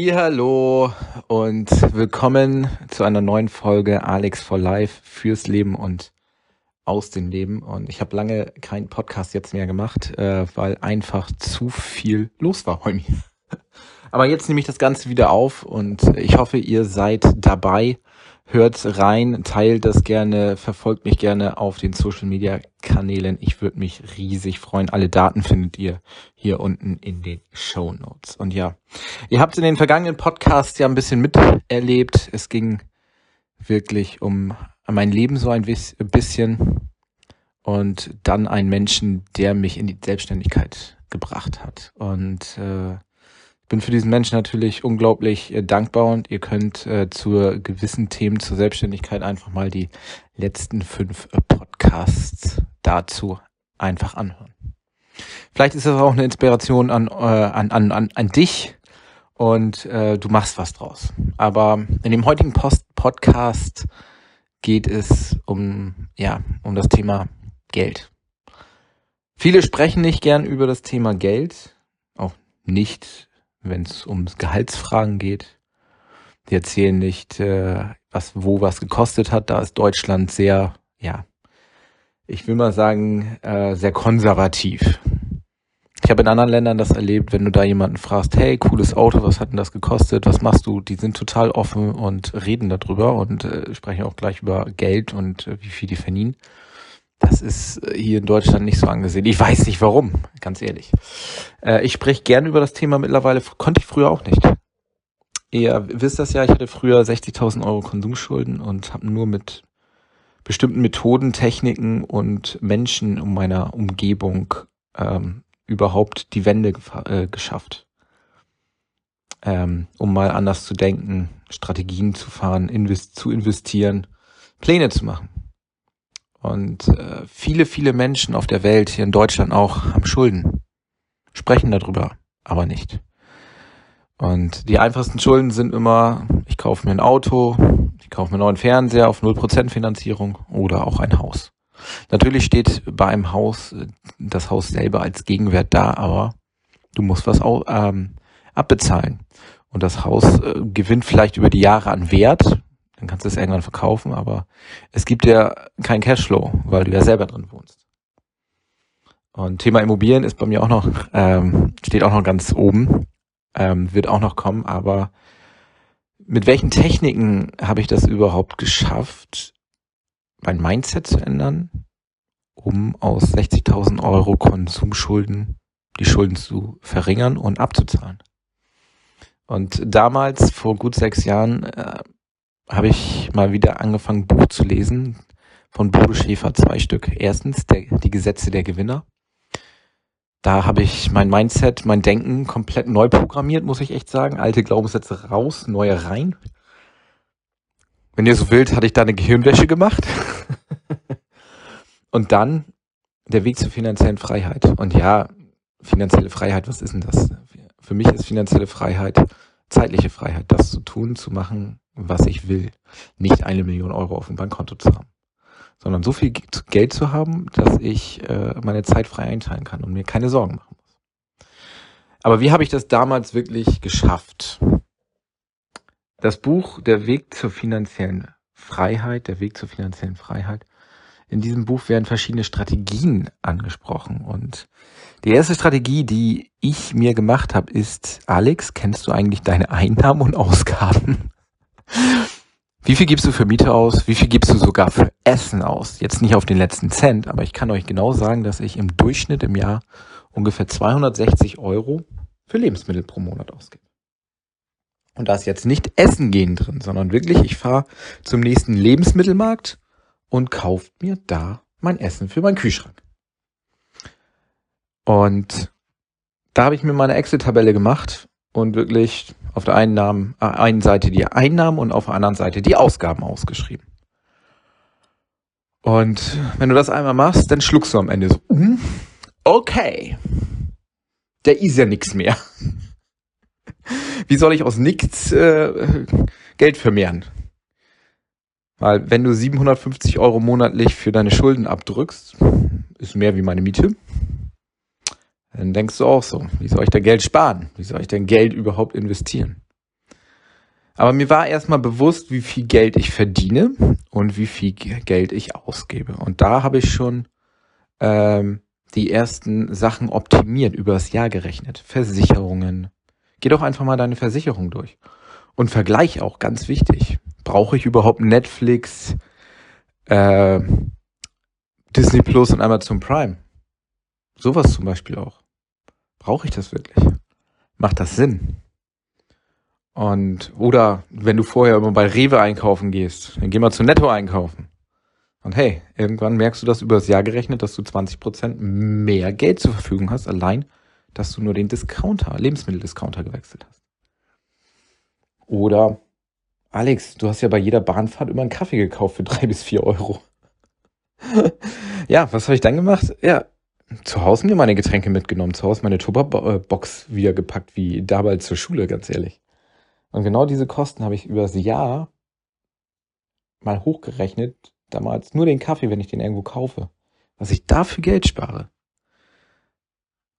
Hallo und willkommen zu einer neuen Folge Alex for Life fürs Leben und aus dem Leben. Und ich habe lange keinen Podcast jetzt mehr gemacht, äh, weil einfach zu viel los war bei mir. Aber jetzt nehme ich das Ganze wieder auf und ich hoffe, ihr seid dabei hört rein, teilt das gerne, verfolgt mich gerne auf den Social Media Kanälen. Ich würde mich riesig freuen. Alle Daten findet ihr hier unten in den Show Notes. Und ja, ihr habt in den vergangenen Podcasts ja ein bisschen miterlebt. Es ging wirklich um mein Leben so ein bisschen und dann einen Menschen, der mich in die Selbstständigkeit gebracht hat. Und äh, bin für diesen Menschen natürlich unglaublich äh, dankbar und ihr könnt äh, zu gewissen Themen zur Selbstständigkeit einfach mal die letzten fünf äh, Podcasts dazu einfach anhören. Vielleicht ist das auch eine Inspiration an, äh, an, an, an, an dich und äh, du machst was draus. Aber in dem heutigen Post Podcast geht es um, ja, um das Thema Geld. Viele sprechen nicht gern über das Thema Geld, auch nicht wenn es um Gehaltsfragen geht. Die erzählen nicht, äh, was wo was gekostet hat. Da ist Deutschland sehr, ja, ich will mal sagen, äh, sehr konservativ. Ich habe in anderen Ländern das erlebt, wenn du da jemanden fragst, hey, cooles Auto, was hat denn das gekostet, was machst du? Die sind total offen und reden darüber und äh, sprechen auch gleich über Geld und wie viel die verdienen. Das ist äh, hier in Deutschland nicht so angesehen. Ich weiß nicht warum, ganz ehrlich. Äh, ich spreche gerne über das Thema mittlerweile, konnte ich früher auch nicht. Ihr wisst das ja, ich hatte früher 60.000 Euro Konsumschulden und habe nur mit bestimmten Methoden, Techniken und Menschen um meiner Umgebung ähm, überhaupt die Wende äh, geschafft. Ähm, um mal anders zu denken, Strategien zu fahren, invest zu investieren, Pläne zu machen. Und äh, viele, viele Menschen auf der Welt, hier in Deutschland auch, haben Schulden. Sprechen darüber, aber nicht. Und die einfachsten Schulden sind immer, ich kaufe mir ein Auto, ich kaufe mir einen neuen Fernseher auf 0% Finanzierung oder auch ein Haus. Natürlich steht bei einem Haus äh, das Haus selber als Gegenwert da, aber du musst was auch, ähm, abbezahlen. Und das Haus äh, gewinnt vielleicht über die Jahre an Wert, dann kannst du es irgendwann verkaufen, aber es gibt ja keinen Cashflow, weil du ja selber drin wohnst. Und Thema Immobilien ist bei mir auch noch, ähm, steht auch noch ganz oben, ähm, wird auch noch kommen, aber mit welchen Techniken habe ich das überhaupt geschafft, mein Mindset zu ändern, um aus 60.000 Euro Konsumschulden die Schulden zu verringern und abzuzahlen? Und damals, vor gut sechs Jahren, äh, habe ich mal wieder angefangen, Buch zu lesen von Bodo Schäfer, zwei Stück. Erstens der, die Gesetze der Gewinner. Da habe ich mein Mindset, mein Denken komplett neu programmiert, muss ich echt sagen. Alte Glaubenssätze raus, neue rein. Wenn ihr so wollt, hatte ich da eine Gehirnwäsche gemacht. Und dann der Weg zur finanziellen Freiheit. Und ja, finanzielle Freiheit, was ist denn das? Für mich ist finanzielle Freiheit zeitliche Freiheit, das zu tun, zu machen, was ich will. Nicht eine Million Euro auf dem Bankkonto zu haben, sondern so viel Geld zu haben, dass ich äh, meine Zeit frei einteilen kann und mir keine Sorgen machen muss. Aber wie habe ich das damals wirklich geschafft? Das Buch Der Weg zur finanziellen Freiheit, der Weg zur finanziellen Freiheit, in diesem Buch werden verschiedene Strategien angesprochen. Und die erste Strategie, die ich mir gemacht habe, ist, Alex, kennst du eigentlich deine Einnahmen und Ausgaben? Wie viel gibst du für Miete aus? Wie viel gibst du sogar für Essen aus? Jetzt nicht auf den letzten Cent, aber ich kann euch genau sagen, dass ich im Durchschnitt im Jahr ungefähr 260 Euro für Lebensmittel pro Monat ausgebe. Und da ist jetzt nicht Essen gehen drin, sondern wirklich, ich fahre zum nächsten Lebensmittelmarkt und kaufe mir da mein Essen für meinen Kühlschrank. Und da habe ich mir meine Excel-Tabelle gemacht und wirklich auf der einen, äh, einen Seite die Einnahmen und auf der anderen Seite die Ausgaben ausgeschrieben. Und wenn du das einmal machst, dann schluckst du am Ende so, mm, okay, der ist ja nichts mehr. Wie soll ich aus nichts äh, Geld vermehren? Weil wenn du 750 Euro monatlich für deine Schulden abdrückst, ist mehr wie meine Miete, dann denkst du auch so, wie soll ich da Geld sparen? Wie soll ich denn Geld überhaupt investieren? Aber mir war erstmal bewusst, wie viel Geld ich verdiene und wie viel Geld ich ausgebe. Und da habe ich schon ähm, die ersten Sachen optimiert, übers Jahr gerechnet. Versicherungen. Geh doch einfach mal deine Versicherung durch. Und Vergleich auch, ganz wichtig. Brauche ich überhaupt Netflix, äh, Disney Plus und Amazon Prime? Sowas zum Beispiel auch. Brauche ich das wirklich? Macht das Sinn? Und, oder wenn du vorher immer bei Rewe einkaufen gehst, dann geh mal zu Netto einkaufen. Und hey, irgendwann merkst du das übers Jahr gerechnet, dass du 20% mehr Geld zur Verfügung hast, allein, dass du nur den Discounter, Lebensmitteldiscounter gewechselt hast. Oder, Alex, du hast ja bei jeder Bahnfahrt immer einen Kaffee gekauft für drei bis vier Euro. ja, was habe ich dann gemacht? Ja, zu Hause mir meine Getränke mitgenommen, zu Hause meine Tupperbox wieder gepackt, wie damals zur Schule, ganz ehrlich. Und genau diese Kosten habe ich übers Jahr mal hochgerechnet, damals nur den Kaffee, wenn ich den irgendwo kaufe, was ich dafür Geld spare.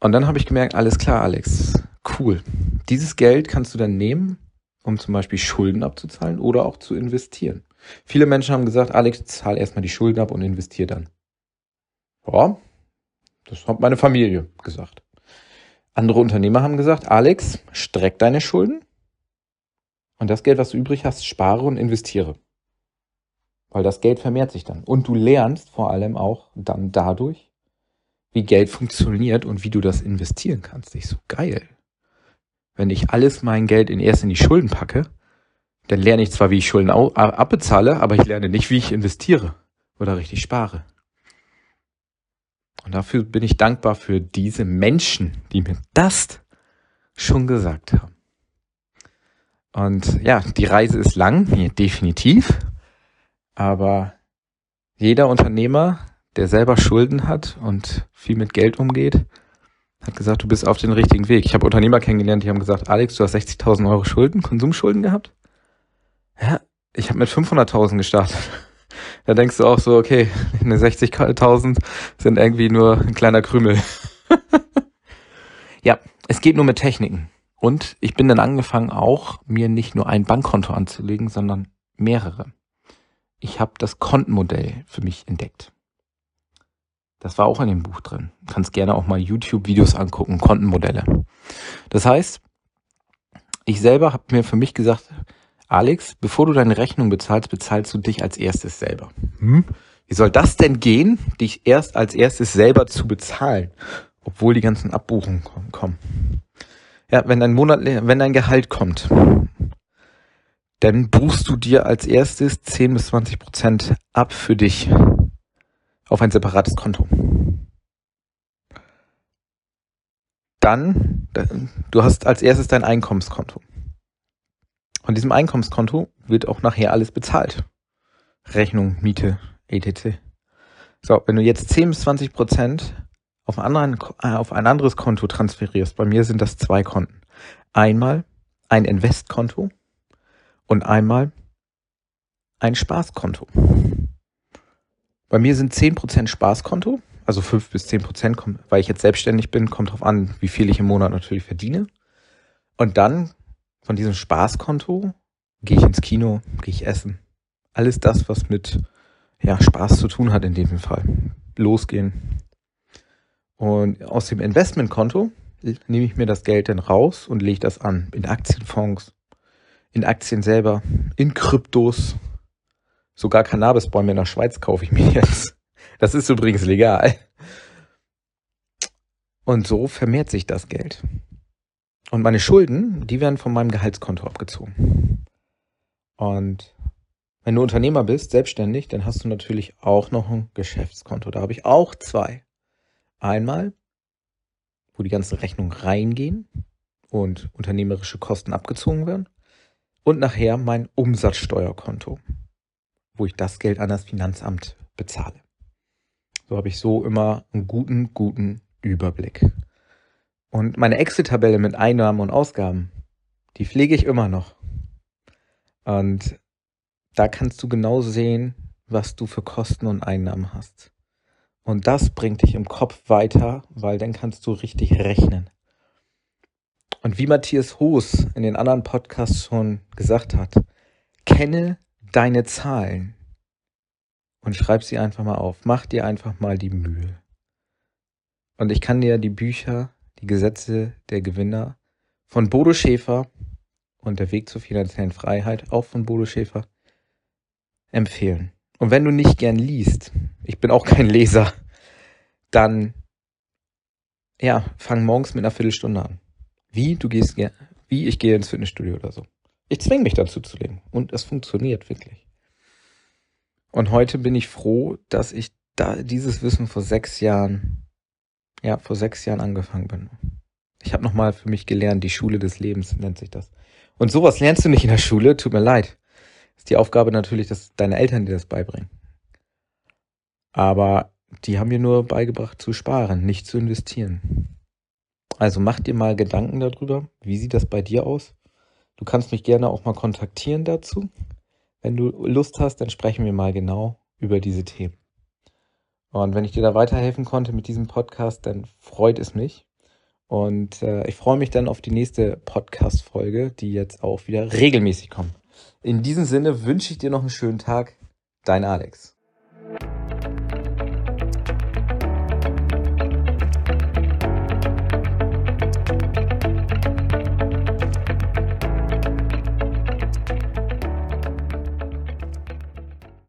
Und dann habe ich gemerkt, alles klar, Alex, cool. Dieses Geld kannst du dann nehmen, um zum Beispiel Schulden abzuzahlen oder auch zu investieren. Viele Menschen haben gesagt, Alex, zahl erstmal die Schulden ab und investier dann. Ja, das hat meine Familie gesagt. Andere Unternehmer haben gesagt, Alex, streck deine Schulden und das Geld, was du übrig hast, spare und investiere. Weil das Geld vermehrt sich dann. Und du lernst vor allem auch dann dadurch, wie Geld funktioniert und wie du das investieren kannst. Ich so geil. Wenn ich alles mein Geld in erst in die Schulden packe, dann lerne ich zwar, wie ich Schulden abbezahle, aber ich lerne nicht, wie ich investiere oder richtig spare. Und dafür bin ich dankbar für diese Menschen, die mir das schon gesagt haben. Und ja, die Reise ist lang, definitiv. Aber jeder Unternehmer, der selber Schulden hat und viel mit Geld umgeht, hat gesagt, du bist auf den richtigen Weg. Ich habe Unternehmer kennengelernt, die haben gesagt, Alex, du hast 60.000 Euro Schulden, Konsumschulden gehabt. Ja, ich habe mit 500.000 gestartet. Da denkst du auch so, okay, eine 60.000 sind irgendwie nur ein kleiner Krümel. ja, es geht nur mit Techniken. Und ich bin dann angefangen auch, mir nicht nur ein Bankkonto anzulegen, sondern mehrere. Ich habe das Kontenmodell für mich entdeckt. Das war auch in dem Buch drin. Du kannst gerne auch mal YouTube-Videos angucken, Kontenmodelle. Das heißt, ich selber habe mir für mich gesagt, Alex, bevor du deine Rechnung bezahlst, bezahlst du dich als erstes selber. Hm? Wie soll das denn gehen, dich erst als erstes selber zu bezahlen, obwohl die ganzen Abbuchungen kommen? Ja, wenn dein Monat, wenn dein Gehalt kommt, dann buchst du dir als erstes 10 bis 20 Prozent ab für dich auf ein separates Konto. Dann, du hast als erstes dein Einkommenskonto. Von diesem Einkommenskonto wird auch nachher alles bezahlt. Rechnung, Miete, etc. So, wenn du jetzt 10 bis 20 Prozent auf, äh, auf ein anderes Konto transferierst. Bei mir sind das zwei Konten. Einmal ein Investkonto und einmal ein Spaßkonto. Bei mir sind 10% Spaßkonto, also 5 bis 10%, weil ich jetzt selbstständig bin, kommt drauf an, wie viel ich im Monat natürlich verdiene. Und dann von diesem Spaßkonto gehe ich ins Kino, gehe ich essen. Alles das, was mit ja, Spaß zu tun hat in diesem Fall. Losgehen, und aus dem Investmentkonto nehme ich mir das Geld dann raus und lege das an. In Aktienfonds, in Aktien selber, in Kryptos. Sogar Cannabisbäume in der Schweiz kaufe ich mir jetzt. Das ist übrigens legal. Und so vermehrt sich das Geld. Und meine Schulden, die werden von meinem Gehaltskonto abgezogen. Und wenn du Unternehmer bist, selbstständig, dann hast du natürlich auch noch ein Geschäftskonto. Da habe ich auch zwei. Einmal, wo die ganzen Rechnungen reingehen und unternehmerische Kosten abgezogen werden. Und nachher mein Umsatzsteuerkonto, wo ich das Geld an das Finanzamt bezahle. So habe ich so immer einen guten, guten Überblick. Und meine Exit-Tabelle mit Einnahmen und Ausgaben, die pflege ich immer noch. Und da kannst du genau sehen, was du für Kosten und Einnahmen hast. Und das bringt dich im Kopf weiter, weil dann kannst du richtig rechnen. Und wie Matthias Hoos in den anderen Podcasts schon gesagt hat, kenne deine Zahlen und schreib sie einfach mal auf. Mach dir einfach mal die Mühe. Und ich kann dir die Bücher, die Gesetze der Gewinner von Bodo Schäfer und der Weg zur finanziellen Freiheit, auch von Bodo Schäfer, empfehlen. Und wenn du nicht gern liest, ich bin auch kein Leser, dann ja, fang morgens mit einer Viertelstunde an. Wie du gehst, wie ich gehe ins Fitnessstudio oder so. Ich zwinge mich dazu zu leben und es funktioniert wirklich. Und heute bin ich froh, dass ich da dieses Wissen vor sechs Jahren, ja, vor sechs Jahren angefangen bin. Ich habe nochmal für mich gelernt, die Schule des Lebens nennt sich das. Und sowas lernst du nicht in der Schule, tut mir leid. Ist die Aufgabe natürlich, dass deine Eltern dir das beibringen. Aber die haben mir nur beigebracht zu sparen, nicht zu investieren. Also mach dir mal Gedanken darüber. Wie sieht das bei dir aus? Du kannst mich gerne auch mal kontaktieren dazu. Wenn du Lust hast, dann sprechen wir mal genau über diese Themen. Und wenn ich dir da weiterhelfen konnte mit diesem Podcast, dann freut es mich. Und äh, ich freue mich dann auf die nächste Podcast-Folge, die jetzt auch wieder regelmäßig kommt. In diesem Sinne wünsche ich dir noch einen schönen Tag. Dein Alex.